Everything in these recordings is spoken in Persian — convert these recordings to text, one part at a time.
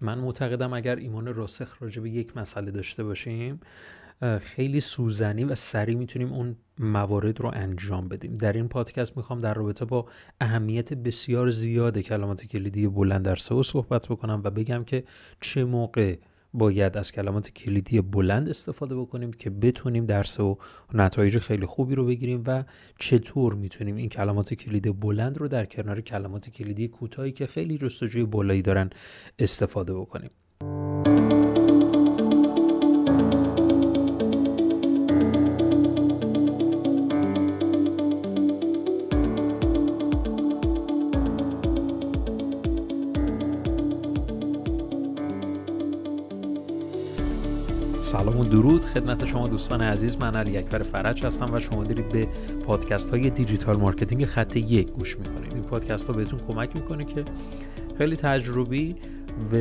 من معتقدم اگر ایمان راسخ راجع به یک مسئله داشته باشیم خیلی سوزنی و سریع می‌تونیم اون موارد رو انجام بدیم. در این پادکست می‌خوام در رابطه با اهمیت بسیار زیاد کلمات کلیدی بلند در سئو صحبت بکنم و بگم که چه موقع باید از کلمات کلیدی بلند استفاده بکنیم که بتونیم درس و نتایج خیلی خوبی رو بگیریم و چطور می‌تونیم این کلمات کلیدی بلند رو در کنار کلمات کلیدی کوتاهی که خیلی جستجوی بالایی دارن استفاده بکنیم. درود. خدمت شما دوستان عزیز من علی اکبر فرج هستم و شما دارید به پادکست های digital marketing خط یک گوش می‌کنید. این پادکست ها بهتون کمک می‌کنه که خیلی تجربی و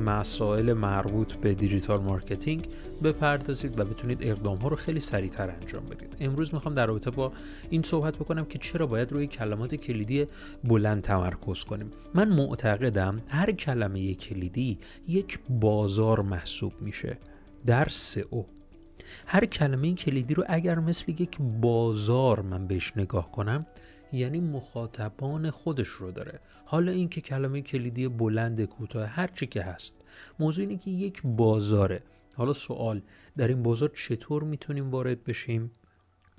مسائل مربوط به digital marketing بپردازید و بتونید اقدام ها رو خیلی سریعتر انجام بدید. امروز می‌خوام در رابطه با این صحبت بکنم که چرا باید روی کلمات کلیدی بلند تمرکز کنیم. من معتقدم هر کلمه کلیدی یک بازار محسوب میشه. در او. هر کلمه کلیدی رو اگر مثل یک بازار من بهش نگاه کنم یعنی مخاطبان خودش رو داره. حالا اینکه کلمه کلیدی بلند کوتاه هر چی که هست. موضوع اینه که یک بازاره. حالا سوال در این بازار چطور می‌تونیم وارد بشیم؟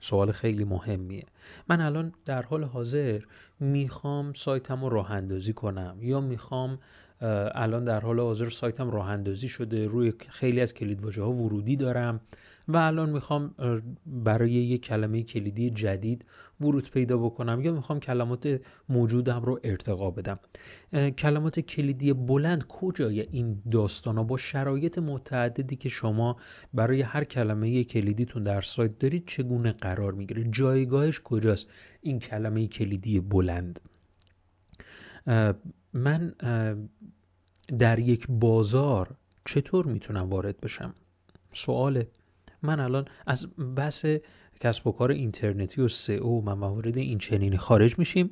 سوال خیلی مهمیه. من الان در حال حاضر می‌خوام سایتم رو راه اندازی کنم یا می‌خوام الان در حال حاضر سایتم راه اندازی شده. روی خیلی از کلید واژه ها ورودی دارم و الان می‌خوام برای یک کلمه کلیدی جدید ورود پیدا بکنم یا می‌خوام کلمات موجودم رو ارتقا بدم. کلمات کلیدی بلند کجای این داستان ها با شرایط متعددی که شما برای هر کلمه کلیدیتون در سایت دارید چگونه قرار می‌گیره؟ جایگاهش کجاست این کلمه کلیدی بلند؟ من در یک بازار چطور می‌تونم وارد بشم؟ سواله من الان از بحث کسب و کار اینترنتی و سئو و موارد این چنینی خارج میشیم.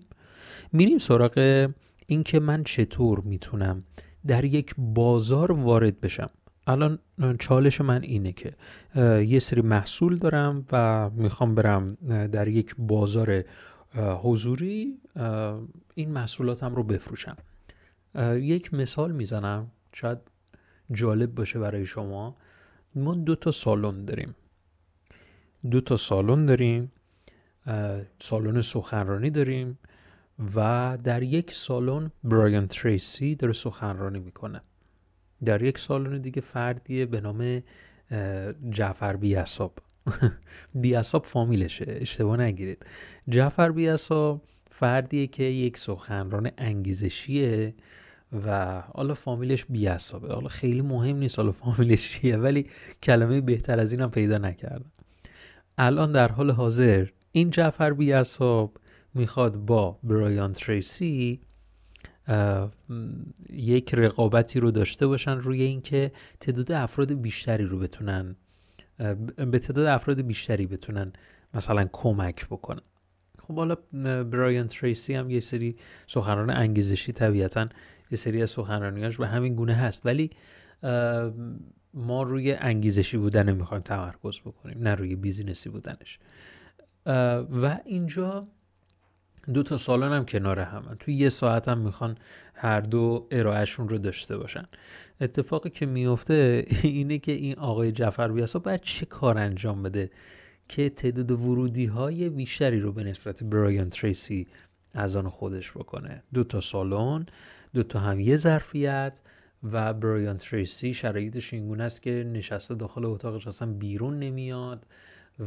میریم سراغ اینکه من چطور می‌تونم در یک بازار وارد بشم. الان چالش من اینه که یه سری محصول دارم و می‌خوام برم در یک بازار حضوری این محصولاتم رو بفروشم. یک مثال می‌زنم. شاید جالب باشه برای شما. ما دو تا سالن داریم. دو تا سالن داریم. سالن سخنرانی داریم و در یک سالن برایان تریسی داره سخنرانی می‌کنه. در یک سالن دیگه فردیه به نام جعفر بیاساب بیاساب فامیلشه اشتباه نگیرید. جعفر بیاساب فردیه که یک سخنران انگیزشیه. و حالا فامیلش بیاسابه حالا خیلی مهم نیست حالا فامیلش چیه ولی کلمه بهتر از اینم پیدا نکردم. الان در حال حاضر این جعفر بیاساب می‌خواد با برایان تریسی یک رقابتی رو داشته باشن روی اینکه تعداد افراد بیشتری رو بتونن به تعداد افراد بیشتری بتونن مثلا کمک بکنن. خب حالا برایان تریسی هم یه سری سخنران انگیزشی طبیعتا یه سری از سخنرانیاش به همین گونه هست. ولی ما روی انگیزشی بودن می‌خوایم تمرکز بکنیم نه روی بیزینسی بودنش. و اینجا دو تا سالن هم کنار هم. تو یه ساعت هم می‌خوان هر دو ارائهشون رو داشته باشن. اتفاقی که میفته اینه که این آقای جعفر بیاسا باید چه کار انجام بده؟ که تعداد ورودی های بیشتری رو به نسبت برایان تریسی از آن خودش بکنه. دو تا سالن دو تا هم یه ظرفیت و برایان تریسی شرایطش اینگونه است که نشسته داخل اتاقش اصلا بیرون نمیاد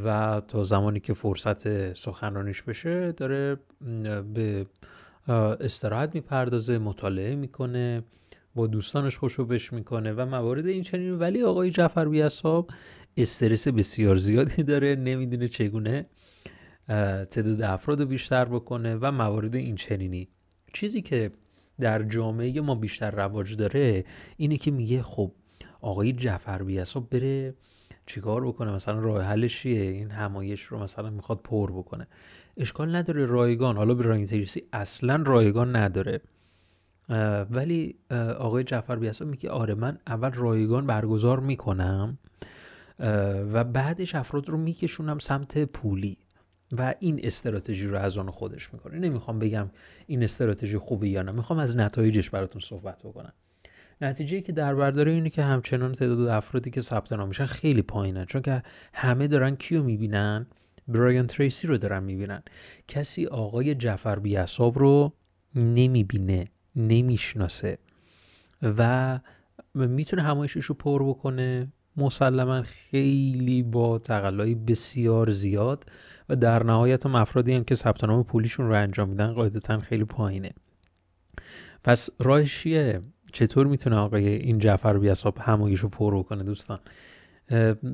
و تا زمانی که فرصت سخنرانیش بشه داره به استراحت می‌پردازه مطالعه می‌کنه با دوستانش خوشو می‌کنه و موارد این چنین. ولی آقای جعفر بیاساب استرس بسیار زیادی داره نمی‌دونه چگونه تعداد افراد بیشتر بکنه و موارد این چنینی چیزی که در جامعه ما بیشتر رواج داره اینه که میگه خب آقای جعفر بیاساب بره چیکار بکنه؟ مثلا راه حلش چیه؟ این همایش رو مثلا می‌خواد پر بکنه. اشکال نداره رایگان. حالا به تریسی اصلا رایگان نداره. ولی آقای جعفر بیاسا میگه آره من اول رایگان برگزار می‌کنم و بعدش افراد رو میکشونم سمت پولی. و این استراتژی رو از آن خودش می‌کنه. نمی‌خوام بگم این استراتژی خوبه یا نه. می‌خوام از نتایجش براتون صحبت بکنم. نتیجه که در برداره اینه که همچنان تعداد افرادی که ثبت نام میشن خیلی پایینه چون که همه دارن کیو می‌بینن؟ برایان تریسی رو دارن می‌بینن. کسی آقای جعفر بیاساب رو نمی‌بینه نمی‌شناسه. و می‌تونه همایشش رو پر بکنه. مسلما خیلی با تقلایی بسیار زیاد و در نهایت هم افرادی هم که ثبت نام پولیشون رو انجام میدن قاعدتا خیلی پایینه. پس راهش چیه؟ چطور می‌تونه آقای این جعفر بیاساب همایش رو پر کنه دوستان؟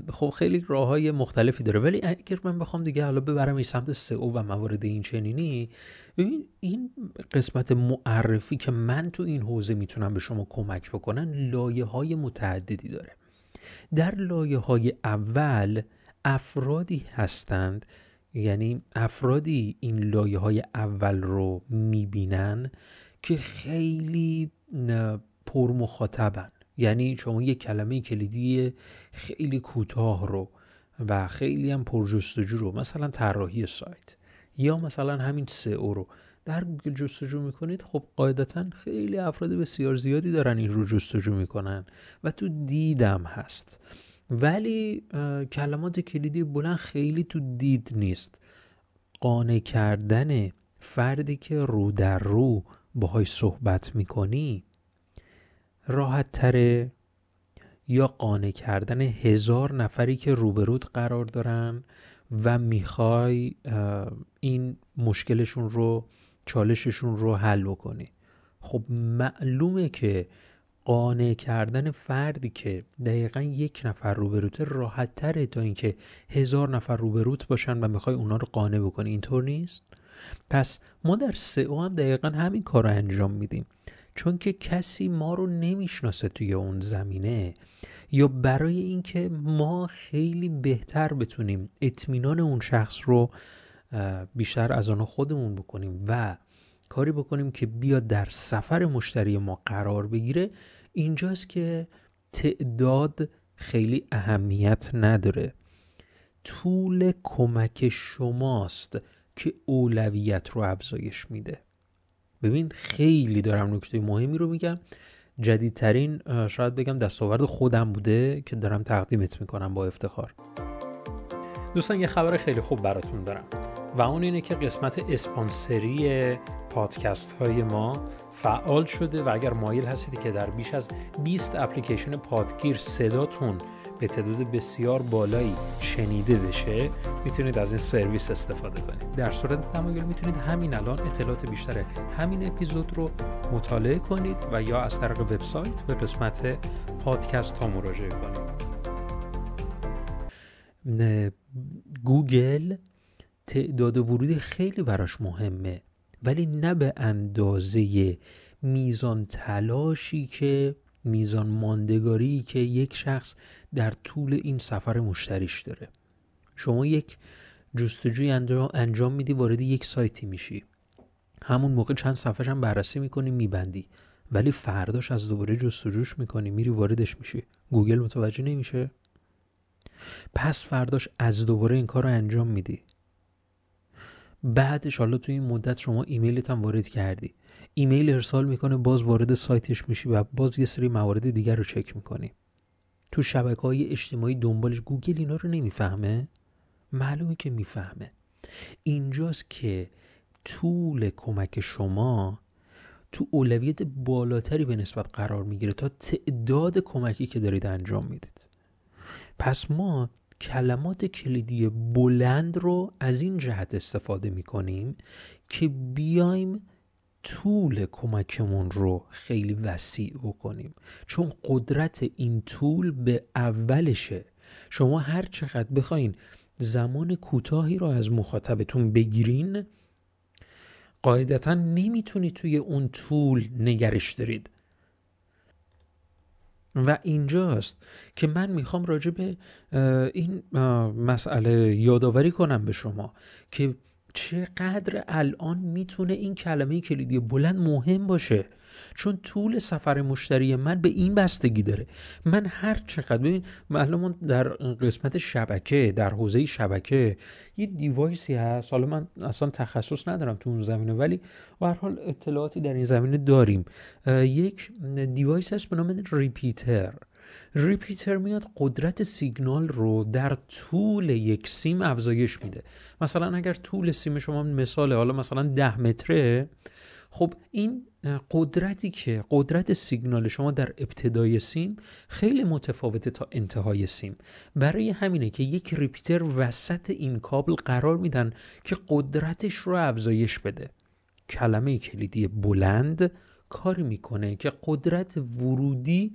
خب خیلی راه های مختلفی داره. ولی اگر من بخوام دیگه حالا ببرم این سمت سئو و موارد این چنینی ببین این قسمت معرفی که من تو این حوزه می‌تونم به شما کمک بکنن لایه های متعددی داره. در لایه های اول افرادی هستند. یعنی افرادی این لایه های اول رو می‌بینن که خیلی پر مخاطبن یعنی شما یک کلمه کلیدی خیلی کوتاه رو و خیلی هم پرجستجو رو مثلا طراحی سایت یا مثلا همین سئو رو در گوگل جستجو می‌کنید خب قاعدتا خیلی افراد بسیار زیادی دارن این رو جستجو می‌کنن و تو دیدم هست. ولی کلمات کلیدی بلند خیلی تو دید نیست. قانع کردن فردی که رو در رو باهاش صحبت می‌کنی راحت تره یا قانع کردن هزار نفری که روبروت قرار دارن و می‌خوای این مشکلشون رو چالششون رو حل بکنی. خب معلومه که قانع کردن فردی که دقیقا یک نفر روبروت راحت تره تا اینکه هزار نفر روبروت باشن و می‌خوای اونا رو قانع بکنی. اینطور نیست؟ پس ما در سئو هم دقیقا همین کار رو انجام میدیم. چون که کسی ما رو نمی‌شناسه توی اون زمینه یا برای اینکه ما خیلی بهتر بتونیم اطمینان اون شخص رو بیشتر از آن خودمون بکنیم و کاری بکنیم که بیاد در سفر مشتری ما قرار بگیره اینجاست که تعداد خیلی اهمیت نداره. طول کمک شماست که اولویت رو افزایش میده. ببین خیلی دارم نکته مهمی رو میگم. جدیدترین شاید بگم دستاورد خودم بوده که دارم تقدیمت می‌کنم با افتخار. دوستان یه خبر خیلی خوب براتون دارم. و اون اینه که قسمت اسپانسری پادکست های ما فعال شده و اگر مایل هستید که در بیش از 20 اپلیکیشن پادگیر صداتون به تعداد بسیار بالایی شنیده بشه می‌تونید از این سرویس استفاده کنید. در صورت تمایل می‌تونید همین الان اطلاعات بیشتر همین اپیزود رو مطالعه کنید و یا از طریق وبسایت به قسمت پادکست ها مراجعه کنید. گوگل تعداد ورودی خیلی براش مهمه ولی نه به اندازه میزان تلاشی که میزان ماندگاری که یک شخص در طول این سفر مشتریش داره. شما یک جستجوی انجام میدی وارد یک سایتی میشی. همون موقع چند صفحه هم بررسی می‌کنی میبندی. ولی فرداش از دوباره جستجوش می‌کنی میری واردش میشی. گوگل متوجه نمیشه. پس فرداش از دوباره این کار رو انجام میدی. بعدش حالا تو این مدت شما ایمیلت هم وارد کردی. ایمیل ارسال می‌کنه باز وارد سایتش میشی و باز یه سری موارد دیگر رو چک می‌کنی. تو شبکه های اجتماعی دنبالش گوگل اینا رو نمی‌فهمه؟ معلومه که می‌فهمه. اینجاست که طول کمک شما تو اولویت بالاتری به نسبت قرار می‌گیره تا تعداد کمکی که دارید انجام می‌دید. پس ما کلمات کلیدی بلند رو از این جهت استفاده می‌کنیم که بیایم طول کمکمون رو خیلی وسیع بکنیم. چون قدرت این طول به اولشه. شما هر چقدر بخواین زمان کوتاهی رو از مخاطبتون بگیرین قاعدتا نمی‌تونید توی اون طول نگرش دارید. و اینجاست که من می‌خوام راجع به این مسئله یادآوری کنم به شما که چقدر الان می‌تونه این کلمه کلیدی بلند مهم باشه. چون طول سفر مشتری من به این بستگی داره. من هر چقدر ببین معلوم در قسمت شبکه در حوزه شبکه یه device ی هست. حالا من اصلا تخصص ندارم تو اون زمینه ولی به هر حال اطلاعاتی در این زمینه داریم. یک device هست به نام repeater. repeater میاد قدرت سیگنال رو در طول یک سیم افزایش میده. مثلا اگر طول سیم شما مثال حالا مثلا ده متره خب این قدرتی که قدرت سیگنال شما در ابتدای سیم خیلی متفاوته تا انتهای سیم برای همینه که یک ریپیتر وسط این کابل قرار میدن که قدرتش رو افزایش بده. کلمه کلیدی بلند کاری می‌کنه که قدرت ورودی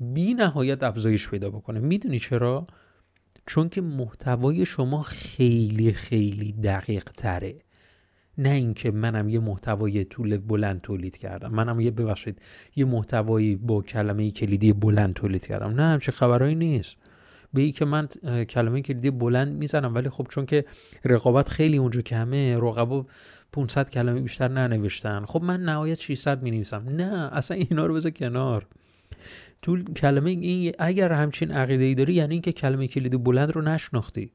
بی نهایت افزایش پیدا بکنه. می‌دونی چرا؟ چون که محتوای شما خیلی خیلی دقیق تره نه اینکه منم یه محتوای طول بلند تولید کردم. منم یه ببخشید یه محتوایی با کلمه کلیدی بلند تولید کردم. نه همچه خبرهایی نیست. به ای که من کلمه کلیدی بلند می‌زنم ولی خب چون که رقابت خیلی اونجا کمه رقبا 500 کلمه بیشتر ننوشتن. خب من نهایت 600 می نویسم نه اصلا اینا رو بذار کنار. تو کلمه این اگر همچین عقیده ای داری یعنی اینکه کلمه کلید بلند رو نشناختی.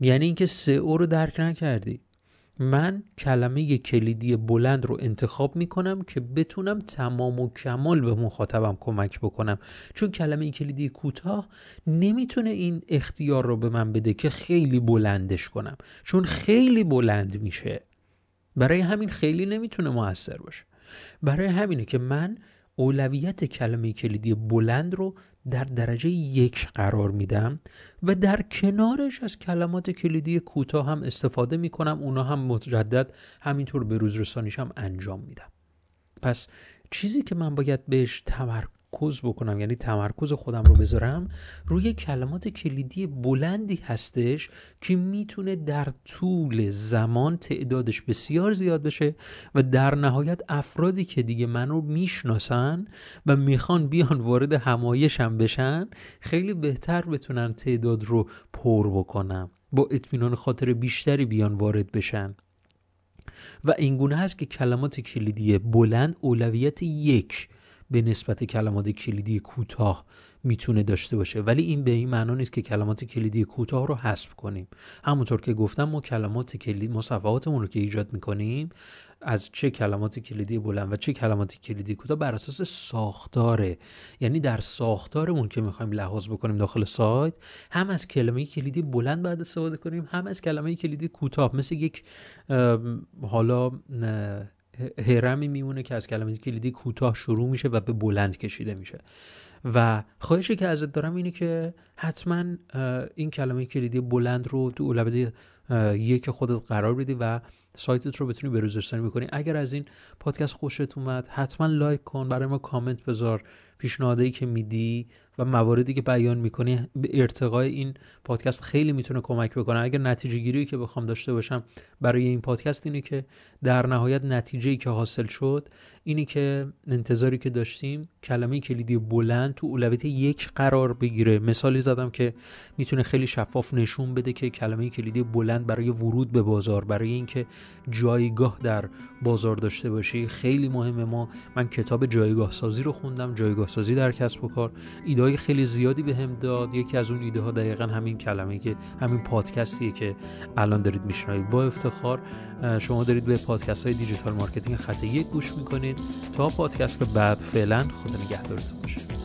یعنی اینکه او رو درک نکردی. من کلمه کلیدی بلند رو انتخاب می کنم که بتونم تمام و کمال به مخاطبم کمک بکنم. چون کلمه کلیدی کوتاه نمی‌تونه این اختیار رو به من بده که خیلی بلندش کنم. چون خیلی بلند میشه. برای همین خیلی نمی‌تونه موثر باشه. برای همینه که من اولویت کلمه کلیدی بلند رو در درجه یک قرار میدم و در کنارش از کلمات کلیدی کوتاه هم استفاده می‌کنم اونا هم مجدد همینطور به روز رسانیش هم انجام میدم. پس چیزی که من باید بهش تمرکز تمرکز بکنم یعنی تمرکز خودم رو بذارم روی کلمات کلیدی بلندی هستش که می‌تونه در طول زمان تعدادش بسیار زیاد بشه و در نهایت افرادی که دیگه منو می‌شناسن و می‌خوان بیان وارد همایشم بشن خیلی بهتر بتونن تعداد رو پر بکنم با اطمینان خاطر بیشتری بیان وارد بشن. و اینگونه هست که کلمات کلیدی بلند اولویت یک به نسبت کلمات کلیدی کوتاه می‌تونه داشته باشه. ولی این به این معنا نیست که کلمات کلیدی کوتاه رو حذف کنیم. همونطور که گفتم ما کلمات کلید ما صفحاتمون رو که ایجاد می‌کنیم از چه کلمات کلیدی بلند و چه کلمات کلیدی کوتاه بر اساس ساختاره. یعنی در ساختارمون که می‌خوایم لحاظ بکنیم داخل سایت هم از کلمه کلیدی بلند بعد استفاده کنیم هم از کلمه کلیدی کوتاه. مثل یک حالا هرمی میمونه که از کلمه کلیدی کوتاه شروع میشه و به بلند کشیده میشه. و خواهشی که ازت دارم اینه که حتما این کلمه کلیدی بلند رو تو اولویت یک خودت قرار بدی و سایتت رو بتونی بروزرسانی می‌کنی اگر از این پادکست خوشت اومد حتما لایک کن برای ما کامنت بذار. پیشنهادایی که میدی و مواردی که بیان می‌کنی به ارتقای این پادکست خیلی می‌تونه کمک بکنه. اگر نتیجه گیری که بخوام داشته باشم برای این پادکست اینه که در نهایت نتیجه که حاصل شد اینی که انتظاری که داشتیم کلمه کلیدی بلند تو اولویت یک قرار بگیره. مثالی زدم که می‌تونه خیلی شفاف نشون بده که کلمه کلیدی بلند برای ورود به بازار برای اینکه جایگاه در بازار داشته باشی. خیلی مهمه. ما من کتاب جایگاه سازی رو خوندم. جایگاه سازی در کسب و کار. ایده خیلی زیادی به هم داد. یکی از اون ایده ها دقیقا همین کلمه که همین پادکستیه که الان دارید میشنوید. با افتخار شما دارید به پادکست های digital marketing خط یک گوش می‌کنید. تا پادکست بعد فعلا خدا نگهدارتون باشه.